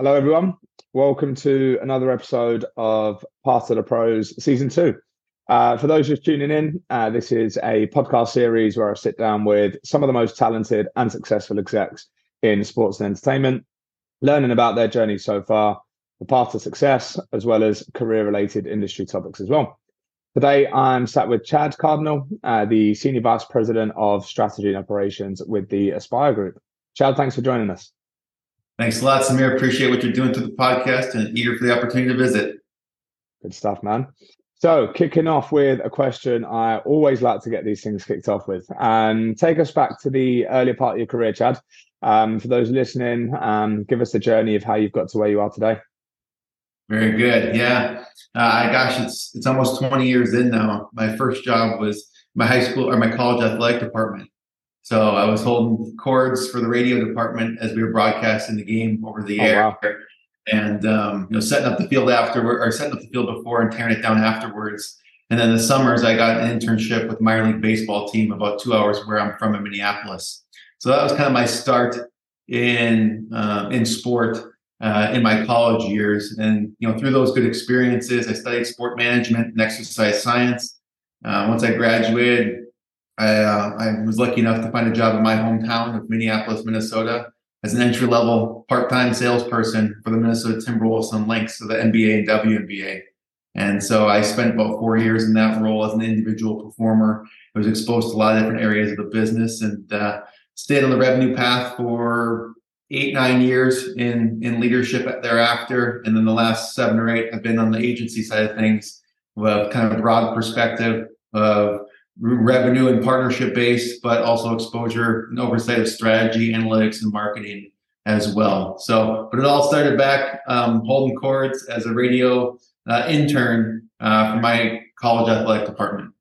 Hello, everyone. Welcome to another episode of Path to the Pros Season 2. Uh, for those just tuning in, uh, this is a podcast series where I sit down with some of the most talented and successful execs in sports and entertainment, learning about their journey so far, the path to success, as well as career related industry topics as well. Today, I'm sat with Chad Cardinal, uh, the Senior Vice President of Strategy and Operations with the Aspire Group. Chad, thanks for joining us. Thanks a lot, Samir. Appreciate what you're doing to the podcast and eager for the opportunity to visit. Good stuff, man. So, kicking off with a question I always like to get these things kicked off with. And um, take us back to the earlier part of your career, Chad. Um, for those listening, um, give us the journey of how you've got to where you are today. Very good. Yeah. Uh, gosh, it's it's almost 20 years in now. My first job was my high school or my college athletic department. So I was holding cords for the radio department as we were broadcasting the game over the oh, air. Wow. And um, you know, setting up the field afterward or setting up the field before and tearing it down afterwards. And then the summers, I got an internship with minor league baseball team about two hours where I'm from in Minneapolis. So that was kind of my start in uh, in sport uh, in my college years. And you know, through those good experiences, I studied sport management and exercise science. Uh, once I graduated, I, uh, I was lucky enough to find a job in my hometown of Minneapolis, Minnesota, as an entry level part time salesperson for the Minnesota Timberwolves and Lynx so the NBA and WNBA. And so I spent about four years in that role as an individual performer. I was exposed to a lot of different areas of the business and uh, stayed on the revenue path for eight, nine years in, in leadership thereafter. And then the last seven or eight, I've been on the agency side of things with kind of a broad perspective of revenue and partnership based, but also exposure and oversight of strategy, analytics, and marketing as well. So, but it all started back um, holding cords as a radio uh, intern uh, for my college athletic department.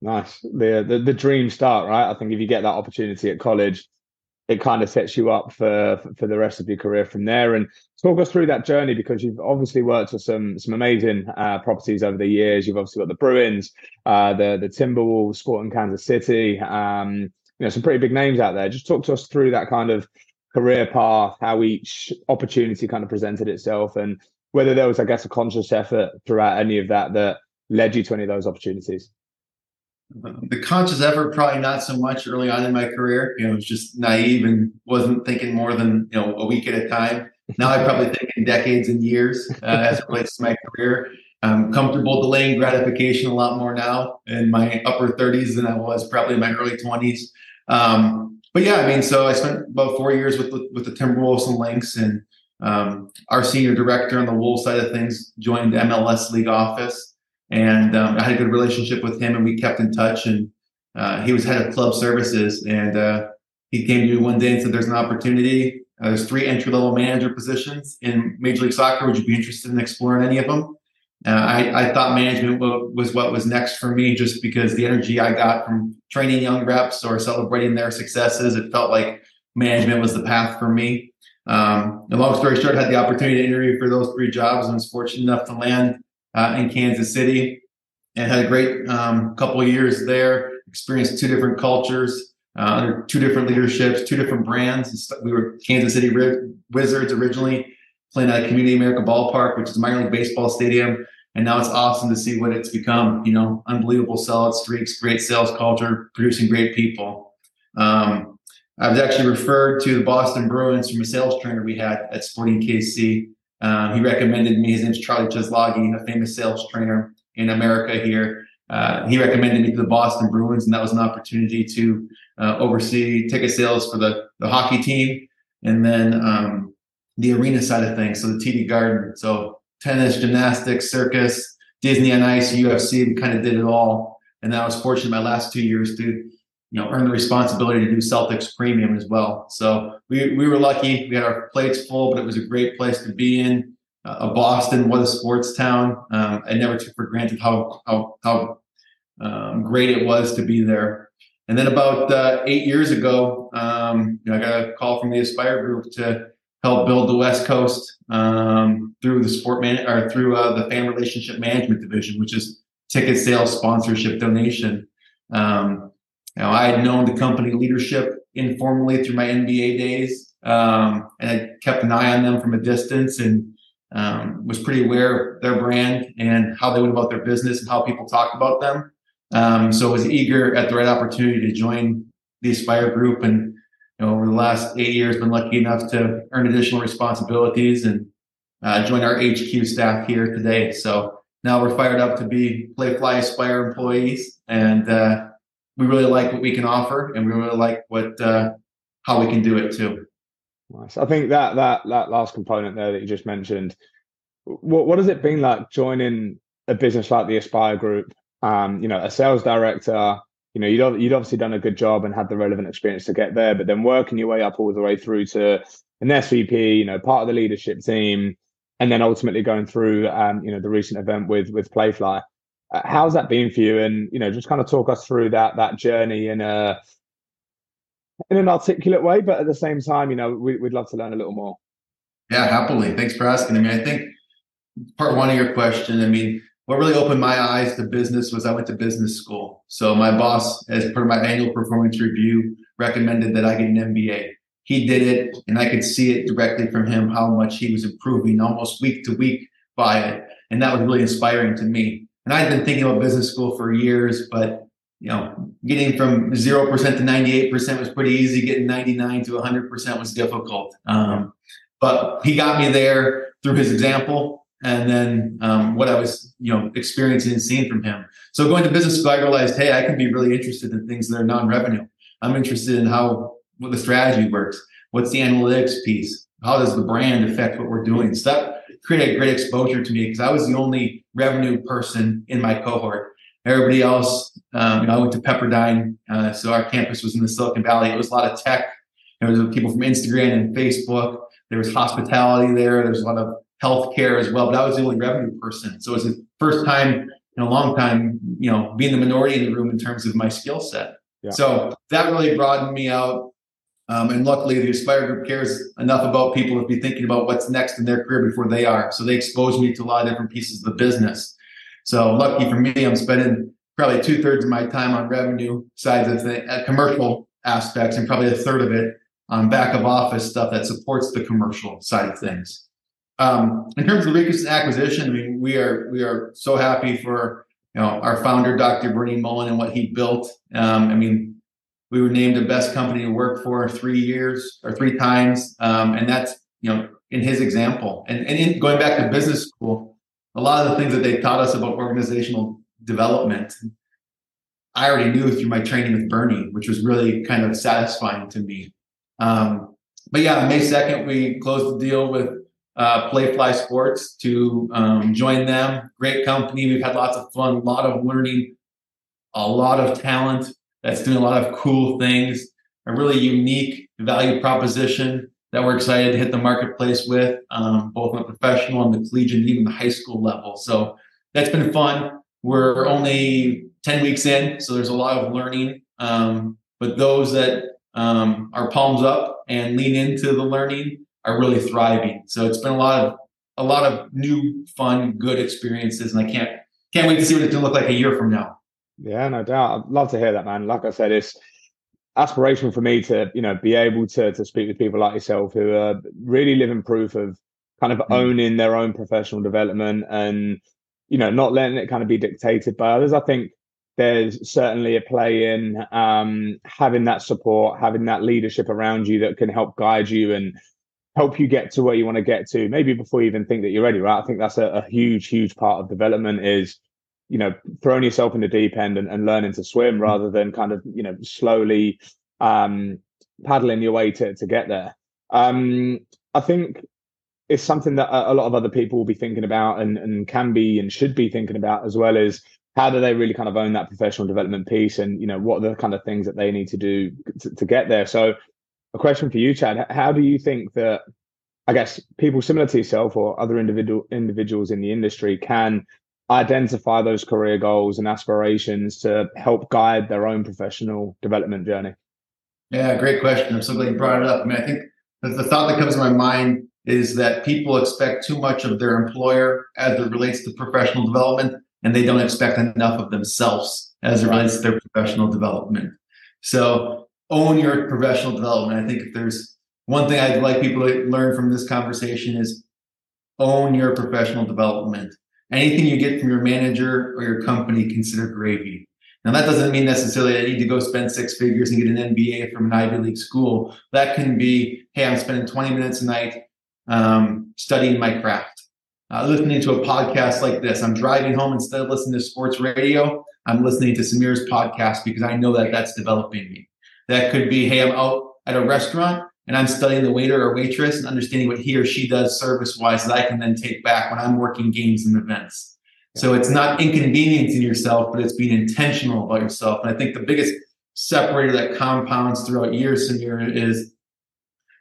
Nice. The, the the dream start, right? I think if you get that opportunity at college, it kind of sets you up for for the rest of your career from there. And talk us through that journey because you've obviously worked with some some amazing uh, properties over the years. You've obviously got the Bruins, uh, the the Timberwolves, Sporting Kansas City. Um, you know, some pretty big names out there. Just talk to us through that kind of career path, how each opportunity kind of presented itself, and whether there was, I guess, a conscious effort throughout any of that that led you to any of those opportunities the conscious effort probably not so much early on in my career. You know it was just naive and wasn't thinking more than you know a week at a time. Now i probably think in decades and years uh, as it relates to my career. I'm comfortable delaying gratification a lot more now in my upper 30s than i was probably in my early 20s um, but yeah i mean so i spent about four years with the, with the timberwolves and lynx and um, our senior director on the wolves side of things joined the mls league office and um, I had a good relationship with him, and we kept in touch. And uh, he was head of club services, and uh, he came to me one day and said, "There's an opportunity. Uh, there's three entry level manager positions in Major League Soccer. Would you be interested in exploring any of them?" Uh, I, I, thought management was what was next for me, just because the energy I got from training young reps or celebrating their successes, it felt like management was the path for me. Um, and long story short, I had the opportunity to interview for those three jobs and was fortunate enough to land uh, in Kansas City and had a great um, couple years there. Experienced two different cultures uh, under two different leaderships, two different brands. We were Kansas City Wizards originally, playing at Community America Ballpark, which is a minor league baseball stadium. And now it's awesome to see what it's become. You know, unbelievable solid streaks, great sales culture, producing great people. Um, I was actually referred to the Boston Bruins from a sales trainer we had at Sporting KC um, he recommended me. His name's Charlie Cheslagi, a famous sales trainer in America here. Uh, he recommended me to the Boston Bruins, and that was an opportunity to uh, oversee ticket sales for the, the hockey team and then um, the arena side of things. So the TD Garden. So tennis, gymnastics, circus, Disney on Ice, UFC. We kind of did it all. And I was fortunate my last two years to you know, earn the responsibility to do Celtics premium as well. So we, we were lucky. We had our plates full, but it was a great place to be in. Uh, Boston, what a sports town. Um, I never took for granted how, how, how um, great it was to be there. And then about uh, eight years ago, um, you know, I got a call from the Aspire Group to help build the West Coast um, through the sport man or through uh, the fan relationship management division, which is ticket sales, sponsorship, donation. Um, now, I had known the company leadership informally through my NBA days um, and I kept an eye on them from a distance and um, was pretty aware of their brand and how they went about their business and how people talked about them. Um, so I was eager at the right opportunity to join the Aspire Group, and you know, over the last eight years, been lucky enough to earn additional responsibilities and uh, join our HQ staff here today. So now we're fired up to be Play Playfly Aspire employees, and uh, we really like what we can offer, and we really like what uh, how we can do it too. Nice. I think that that that last component there that you just mentioned. What what has it been like joining a business like the Aspire Group? Um, you know, a sales director. You know, you'd you'd obviously done a good job and had the relevant experience to get there, but then working your way up all the way through to an SVP. You know, part of the leadership team, and then ultimately going through, um, you know, the recent event with with Playfly. Uh, how's that been for you? And you know, just kind of talk us through that that journey in a in an articulate way, but at the same time, you know, we, would love to learn a little more. Yeah, happily. Thanks for asking. I mean, I think part one of your question, I mean, what really opened my eyes to business was I went to business school. So my boss, as part of my annual performance review, recommended that I get an MBA. He did it, and I could see it directly from him how much he was improving almost week to week by it. And that was really inspiring to me. And I'd been thinking about business school for years, but you know, getting from 0% to 98% was pretty easy. Getting 99 to 100% was difficult. Um, but he got me there through his example and then um, what I was, you know, experiencing and seeing from him. So going to business school, I realized, hey, I can be really interested in things that are non-revenue. I'm interested in how what the strategy works. What's the analytics piece? How does the brand affect what we're doing? So that created great exposure to me because I was the only revenue person in my cohort. Everybody else, um, you know, I went to Pepperdine, uh, so our campus was in the Silicon Valley. It was a lot of tech. There was people from Instagram and Facebook. There was hospitality there. There was a lot of healthcare as well. But I was the only revenue person, so it was the first time in a long time, you know, being the minority in the room in terms of my skill set. Yeah. So that really broadened me out. Um, and luckily, the Aspire Group cares enough about people to be thinking about what's next in their career before they are. So they exposed me to a lot of different pieces of the business. So lucky for me, I'm spending probably two thirds of my time on revenue sides of the uh, commercial aspects, and probably a third of it on back of office stuff that supports the commercial side of things. Um, in terms of the recent acquisition, I mean, we are we are so happy for you know our founder, Dr. Bernie Mullin, and what he built. Um, I mean, we were named the best company to work for three years or three times, um, and that's you know in his example. And and in, going back to business school, a lot of the things that they taught us about organizational development, I already knew through my training with Bernie, which was really kind of satisfying to me. Um, but yeah, May 2nd, we closed the deal with uh, Playfly Sports to um, join them. Great company. We've had lots of fun, a lot of learning, a lot of talent that's doing a lot of cool things, a really unique value proposition that we're excited to hit the marketplace with, um, both on the professional and the collegiate, and even the high school level. So that's been fun. We're only 10 weeks in, so there's a lot of learning. Um, but those that um, are palms up and lean into the learning are really thriving. So it's been a lot of a lot of new, fun, good experiences, and I can't can't wait to see what it's gonna look like a year from now. Yeah, no doubt. I'd love to hear that, man. Like I said, it's aspirational for me to you know be able to to speak with people like yourself who are really living proof of kind of mm. owning their own professional development and you know not letting it kind of be dictated by others i think there's certainly a play in um, having that support having that leadership around you that can help guide you and help you get to where you want to get to maybe before you even think that you're ready right i think that's a, a huge huge part of development is you know throwing yourself in the deep end and, and learning to swim rather than kind of you know slowly um, paddling your way to to get there. Um, I think it's something that a, a lot of other people will be thinking about and, and can be and should be thinking about as well as how do they really kind of own that professional development piece and you know what are the kind of things that they need to do to, to get there so a question for you chad how do you think that i guess people similar to yourself or other individual individuals in the industry can identify those career goals and aspirations to help guide their own professional development journey? Yeah, great question. I'm so glad you brought it up. I mean, I think the thought that comes to my mind is that people expect too much of their employer as it relates to professional development, and they don't expect enough of themselves as it relates to their professional development. So own your professional development. I think if there's one thing I'd like people to learn from this conversation is own your professional development. Anything you get from your manager or your company, consider gravy. Now, that doesn't mean necessarily I need to go spend six figures and get an MBA from an Ivy League school. That can be, hey, I'm spending 20 minutes a night um, studying my craft, uh, listening to a podcast like this. I'm driving home instead of listening to sports radio. I'm listening to Samir's podcast because I know that that's developing me. That could be, hey, I'm out at a restaurant and I'm studying the waiter or waitress and understanding what he or she does service wise that I can then take back when I'm working games and events. So it's not inconveniencing yourself, but it's being intentional about yourself. And I think the biggest separator that compounds throughout years, Samir, is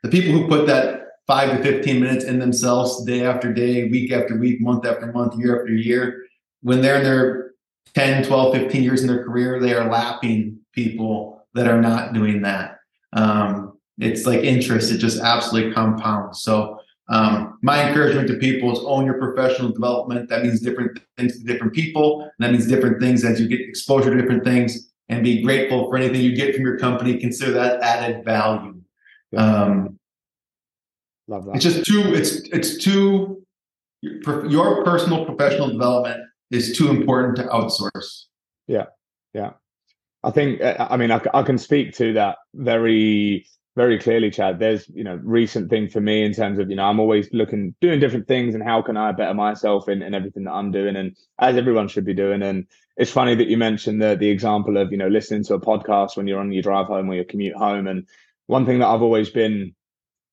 the people who put that five to 15 minutes in themselves day after day, week after week, month after month, year after year. When they're in their 10, 12, 15 years in their career, they are lapping people that are not doing that. Um, it's like interest, it just absolutely compounds. So, um, my encouragement to people is own your professional development. That means different things to different people. that means different things as you get exposure to different things and be grateful for anything you get from your company. Consider that added value. Um, Love that. It's just too, it's, it's too, your personal professional development is too important to outsource. Yeah. Yeah. I think, I mean, I, I can speak to that very, very clearly, Chad. There's, you know, recent thing for me in terms of, you know, I'm always looking, doing different things and how can I better myself in, in everything that I'm doing and as everyone should be doing. And it's funny that you mentioned the, the example of, you know, listening to a podcast when you're on your drive home or your commute home. And one thing that I've always been,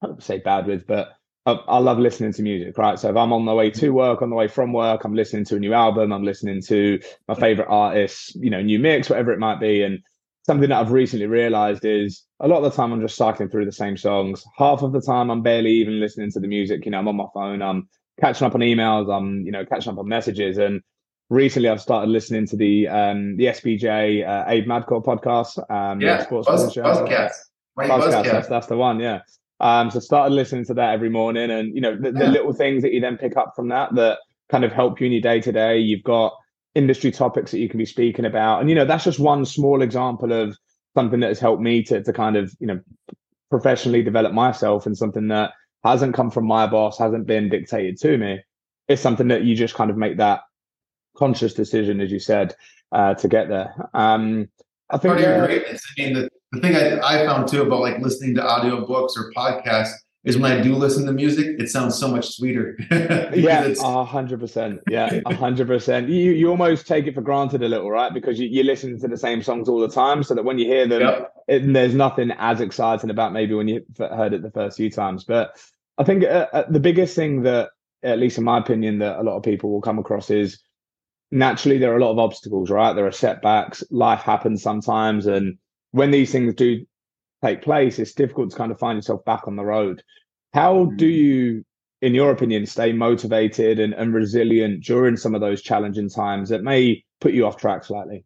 I don't say bad with, but I, I, love listening to music, right? So if I'm on the way to mm-hmm. work, on the way from work, I'm listening to a new album, I'm listening to my favorite artists, you know, new mix, whatever it might be. And something that I've recently realized is a lot of the time I'm just cycling through the same songs. Half of the time I'm barely even listening to the music. You know, I'm on my phone, I'm catching up on emails, I'm, you know, catching up on messages. And recently I've started listening to the um the SBJ uh, Abe Madkour podcast. Um yeah, sports Buzz, Buzzcast. Buzzcast, that's, that's the one, yeah. Um, so started listening to that every morning, and you know the, the little things that you then pick up from that that kind of help you in your day to day. You've got industry topics that you can be speaking about, and you know that's just one small example of something that has helped me to to kind of you know professionally develop myself, and something that hasn't come from my boss, hasn't been dictated to me. It's something that you just kind of make that conscious decision, as you said, uh, to get there. Um, I think part of your greatness. I mean, the, the thing I, I found too about like listening to audiobooks or podcasts is when I do listen to music, it sounds so much sweeter. yeah, a hundred percent. Yeah, a hundred percent. You you almost take it for granted a little, right? Because you, you listen to the same songs all the time, so that when you hear them, yep. it, there's nothing as exciting about maybe when you heard it the first few times. But I think uh, uh, the biggest thing that, at least in my opinion, that a lot of people will come across is naturally there are a lot of obstacles, right? There are setbacks. Life happens sometimes, and when these things do take place, it's difficult to kind of find yourself back on the road. How do mm. you, in your opinion, stay motivated and, and resilient during some of those challenging times that may put you off track slightly?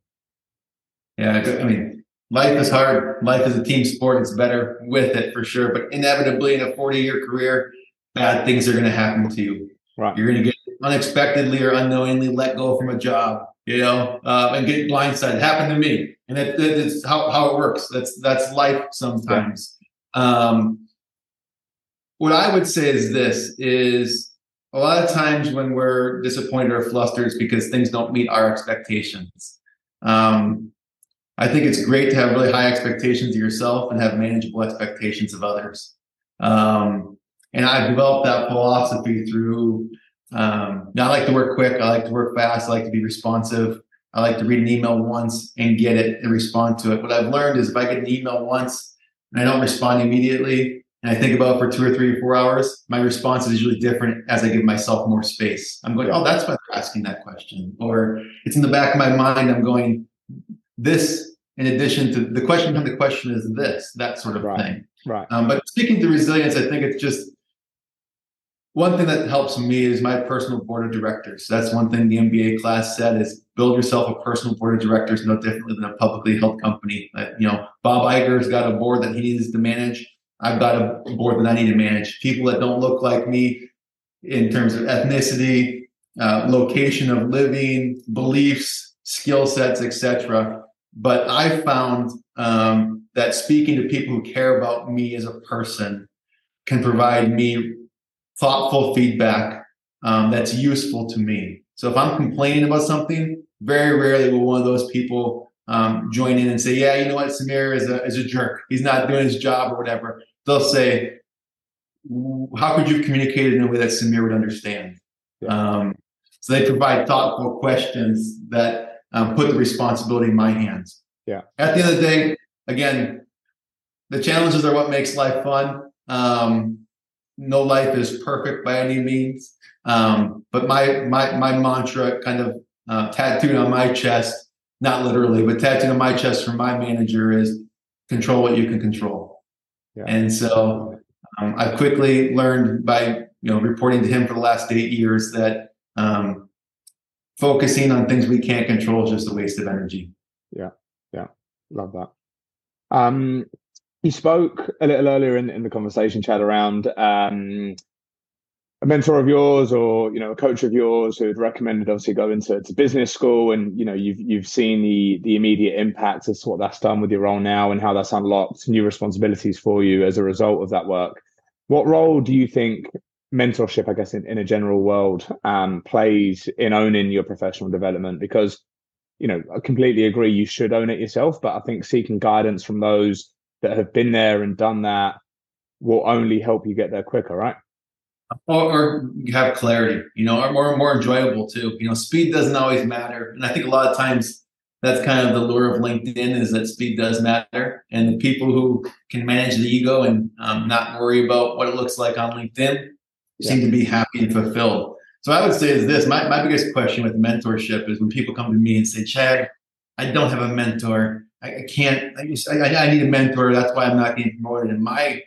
Yeah, I mean, life is hard. Life is a team sport. It's better with it for sure. But inevitably, in a 40 year career, bad things are going to happen to you. Right. You're going to get unexpectedly or unknowingly let go from a job, you know, uh, and get blindsided. It happened to me, and that's how, how it works. That's that's life sometimes. Yeah. Um, what I would say is this: is a lot of times when we're disappointed or flustered, it's because things don't meet our expectations. Um, I think it's great to have really high expectations of yourself and have manageable expectations of others. Um, and I've developed that philosophy through um, now I like to work quick. I like to work fast. I like to be responsive. I like to read an email once and get it and respond to it. What I've learned is if I get an email once and I don't respond immediately and I think about it for two or three or four hours, my response is usually different as I give myself more space. I'm going, oh, that's why they're asking that question. Or it's in the back of my mind. I'm going, this in addition to the question behind the question is this, that sort of right. thing. Right. Um, but speaking to resilience, I think it's just one thing that helps me is my personal board of directors. That's one thing the MBA class said is build yourself a personal board of directors no differently than a publicly held company. You know, Bob Iger's got a board that he needs to manage. I've got a board that I need to manage. People that don't look like me in terms of ethnicity, uh, location of living, beliefs, skill sets, etc. But I found um, that speaking to people who care about me as a person can provide me thoughtful feedback um, that's useful to me. So if I'm complaining about something, very rarely will one of those people um, join in and say, "Yeah, you know what, Samir is a is a jerk. He's not doing his job or whatever." They'll say, "How could you communicate in a way that Samir would understand?" Um, so they provide thoughtful questions that um, put the responsibility in my hands. Yeah. At the end of the day, again, the challenges are what makes life fun. Um, no life is perfect by any means. Um, but my my my mantra kind of uh, tattooed on my chest, not literally, but tattooed on my chest from my manager is control what you can control. Yeah. And so um, I've quickly learned by you know reporting to him for the last eight years that um, focusing on things we can't control is just a waste of energy. Yeah, yeah, love that. Um, you spoke a little earlier in, in the conversation, Chad, around um, a mentor of yours or you know a coach of yours who had recommended obviously going to, to business school. And you know you've you've seen the the immediate impact of what that's done with your role now and how that's unlocked new responsibilities for you as a result of that work. What role do you think mentorship i guess in, in a general world um, plays in owning your professional development? Because you know i completely agree you should own it yourself but i think seeking guidance from those that have been there and done that will only help you get there quicker right or, or have clarity, you know, or more more enjoyable too. You know, speed doesn't always matter, and I think a lot of times that's kind of the lure of LinkedIn is that speed does matter, and the people who can manage the ego and um, not worry about what it looks like on LinkedIn yeah. seem to be happy and fulfilled. So I would say is this: my my biggest question with mentorship is when people come to me and say, "Chad, I don't have a mentor. I, I can't. I, just, I, I need a mentor. That's why I'm not getting promoted." And my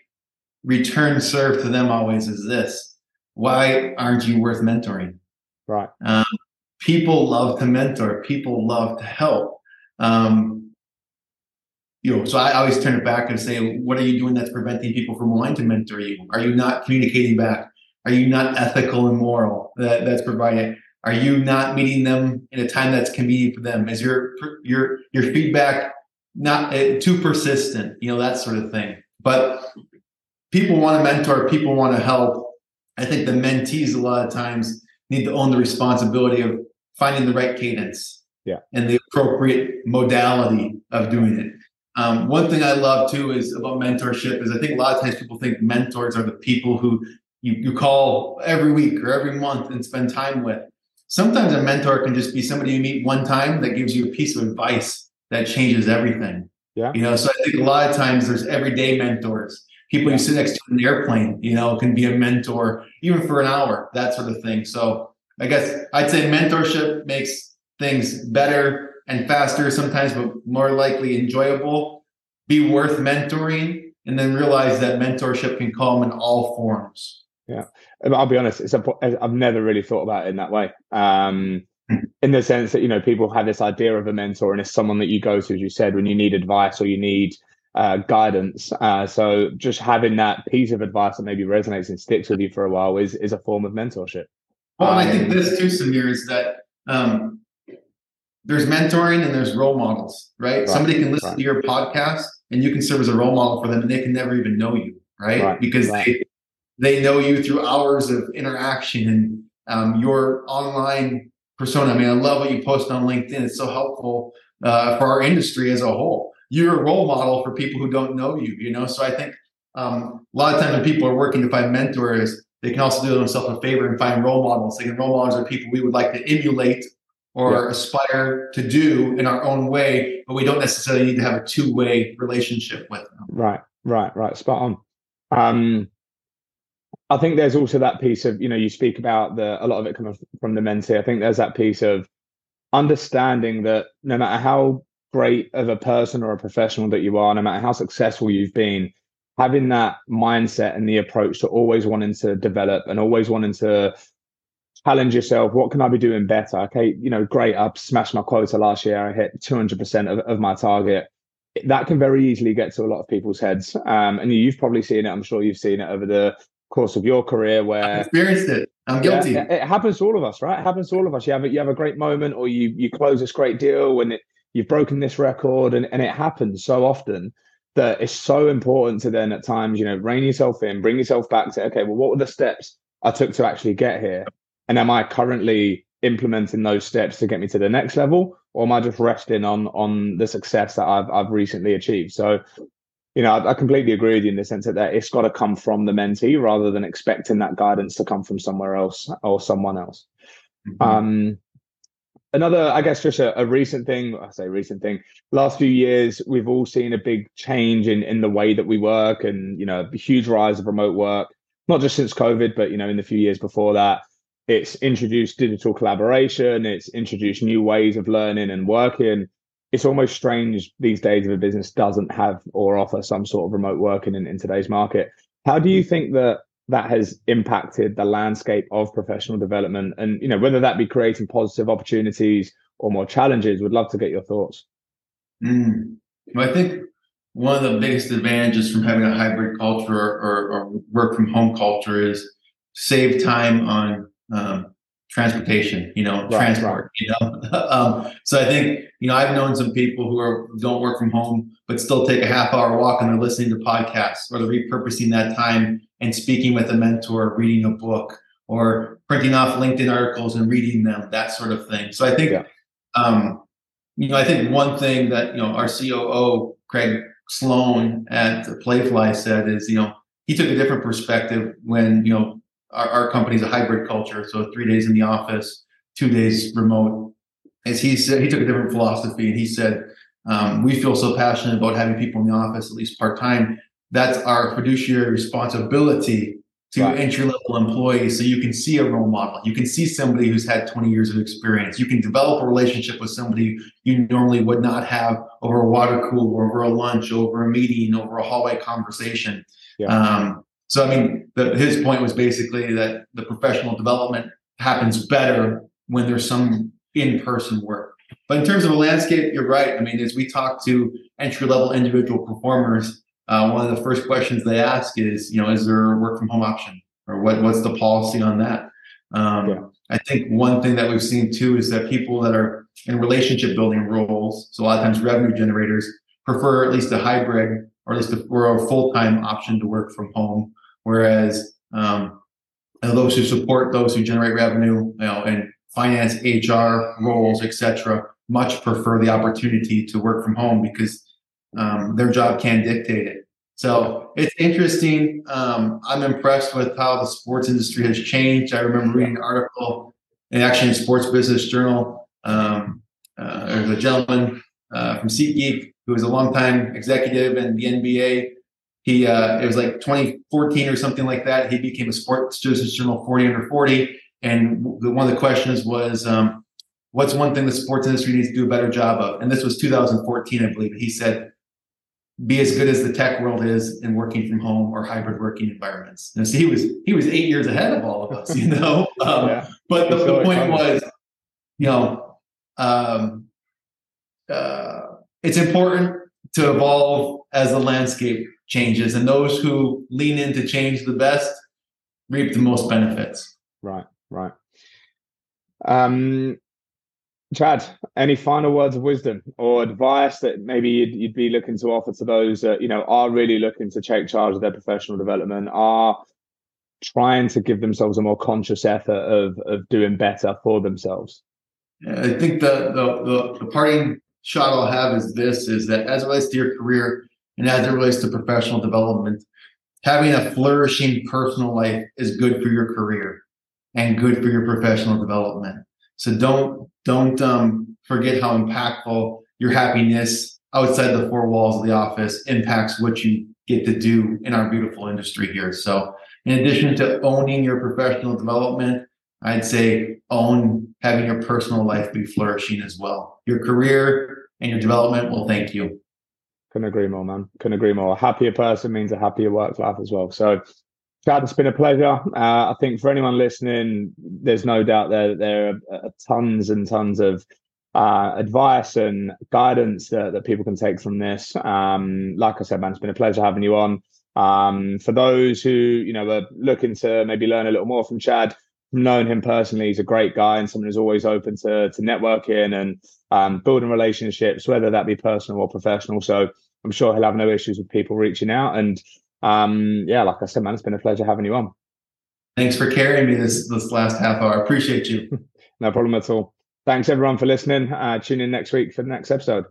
return served to them always is this. Why aren't you worth mentoring? Right. Um, people love to mentor. People love to help. Um, you know so i always turn it back and say what are you doing that's preventing people from wanting to mentor you? Are you not communicating back? Are you not ethical and moral that, that's provided? Are you not meeting them in a time that's convenient for them? Is your your your feedback not uh, too persistent you know that sort of thing but people want to mentor, people want to help. I think the mentees a lot of times need to own the responsibility of finding the right cadence yeah. and the appropriate modality of doing it. Um, one thing I love too is about mentorship is I think a lot of times people think mentors are the people who you, you call every week or every month and spend time with. Sometimes a mentor can just be somebody you meet one time that gives you a piece of advice that changes everything. Yeah. You know, so I think a lot of times there's everyday mentors people you sit next to in the airplane, you know, can be a mentor even for an hour, that sort of thing. So I guess I'd say mentorship makes things better and faster sometimes, but more likely enjoyable. Be worth mentoring, and then realize that mentorship can come in all forms. Yeah, I'll be honest. It's a, I've never really thought about it in that way. Um. In the sense that you know people have this idea of a mentor, and it's someone that you go to, as you said, when you need advice or you need uh, guidance. Uh, so just having that piece of advice that maybe resonates and sticks with you for a while is is a form of mentorship. Well, um, I think um, this too, Samir, is that um, there's mentoring and there's role models, right? right Somebody can listen right. to your podcast and you can serve as a role model for them, and they can never even know you, right? right because they they know you through hours of interaction and um, your online persona. I mean, I love what you post on LinkedIn. It's so helpful uh, for our industry as a whole you're a role model for people who don't know you, you know? So I think um, a lot of times when people are working to find mentors, they can also do themselves a favor and find role models. They can role models are people we would like to emulate or yeah. aspire to do in our own way, but we don't necessarily need to have a two-way relationship with them. Right, right, right. Spot on. Um, I think there's also that piece of, you know, you speak about the a lot of it coming from the mentee. I think there's that piece of understanding that no matter how great of a person or a professional that you are, no matter how successful you've been, having that mindset and the approach to always wanting to develop and always wanting to challenge yourself. What can I be doing better? Okay, you know, great. I smashed my quota last year. I hit 200% of, of my target. That can very easily get to a lot of people's heads. Um, and you've probably seen it. I'm sure you've seen it over the course of your career where I've experienced it. I'm guilty. Yeah, it, happens to all of us, right? It happens to all of us. You have a, you have a great moment or you you close this great deal and it you've broken this record and, and it happens so often that it's so important to then at times, you know, rein yourself in, bring yourself back to, okay, well, what were the steps I took to actually get here? And am I currently implementing those steps to get me to the next level? Or am I just resting on on the success that I've I've recently achieved? So, you know, I, I completely agree with you in the sense that, that it's got to come from the mentee rather than expecting that guidance to come from somewhere else or someone else. Mm-hmm. Um, another, I guess, just a, a, recent thing. I say recent thing. Last few years, we've all seen a big change in in the way that we work, and you know, a huge rise of remote work. Not just since COVID, but you know, in the few years before that, it's introduced digital collaboration. It's introduced new ways of learning and working. It's almost strange these days if a business doesn't have or offer some sort of remote working in, in today's market. How do you think that that has impacted the landscape of professional development and you know whether that be creating positive opportunities or more challenges would love to get your thoughts mm. well, i think one of the biggest advantages from having a hybrid culture or, or, or work from home culture is save time on um, transportation, you know, right, transport, you know. um, so I think, you know, I've known some people who are don't work from home, but still take a half hour walk and they're listening to podcasts or they're repurposing that time and speaking with a mentor, reading a book, or printing off LinkedIn articles and reading them, that sort of thing. So I think, yeah. um, you know, I think one thing that you know our COO Craig Sloan at Playfly said is, you know, he took a different perspective when you know our, our company's a hybrid culture, so three days in the office, two days remote. As he said, he took a different philosophy, and he said, um, "We feel so passionate about having people in the office, at least part time, that's our fiduciary responsibility to right. entry level employees so you can see a role model you can see somebody who's had 20 years of experience you can develop a relationship with somebody you normally would not have over a water cooler over a lunch over a meeting over a hallway conversation yeah. um, so i mean the, his point was basically that the professional development happens better when there's some in-person work but in terms of a landscape you're right i mean as we talk to entry level individual performers uh, one of the first questions they ask is, you know, is there a work from home option or what, what's the policy on that? Um, yeah. I think one thing that we've seen too is that people that are in relationship building roles, so a lot of times revenue generators prefer at least a hybrid or at least a, or a full time option to work from home. Whereas um, those who support those who generate revenue, you know, and finance, HR roles, etc., much prefer the opportunity to work from home because um, their job can dictate it. So it's interesting. Um, I'm impressed with how the sports industry has changed. I remember reading an article, and actually in Sports Business Journal, um, uh, there's a gentleman uh, from SeatGeek who was a longtime executive in the NBA. He uh, it was like 2014 or something like that. He became a Sports Business Journal 40 under 40, and the, one of the questions was, um, "What's one thing the sports industry needs to do a better job of?" And this was 2014, I believe. He said be as good as the tech world is in working from home or hybrid working environments. And so he was he was eight years ahead of all of us, you know. Um, yeah. But the, the point was, you know, um, uh, it's important to evolve as the landscape changes, and those who lean in to change the best reap the most benefits. Right, right. Um, Chad, any final words of wisdom or advice that maybe you'd, you'd be looking to offer to those that you know are really looking to take charge of their professional development, are trying to give themselves a more conscious effort of of doing better for themselves? Yeah, I think the, the the the parting shot I'll have is this: is that as it relates to your career and as it relates to professional development, having a flourishing personal life is good for your career and good for your professional development. So don't don't um, forget how impactful your happiness outside the four walls of the office impacts what you get to do in our beautiful industry here. So, in addition to owning your professional development, I'd say own having your personal life be flourishing as well. Your career and your development will thank you. Couldn't agree more, man. Couldn't agree more. A happier person means a happier work life as well. So, Chad, it's been a pleasure. Uh, I think for anyone listening, there's no doubt there there are uh, tons and tons of uh, advice and guidance that, that people can take from this. Um, like I said, man, it's been a pleasure having you on. Um, for those who you know are looking to maybe learn a little more from Chad, knowing him personally, he's a great guy and someone who's always open to to networking and um, building relationships, whether that be personal or professional. So I'm sure he'll have no issues with people reaching out. And um, yeah, like I said, man, it's been a pleasure having you on. Thanks for carrying me this this last half hour. Appreciate you. no problem at all. Thanks everyone for listening. Uh, tune in next week for the next episode.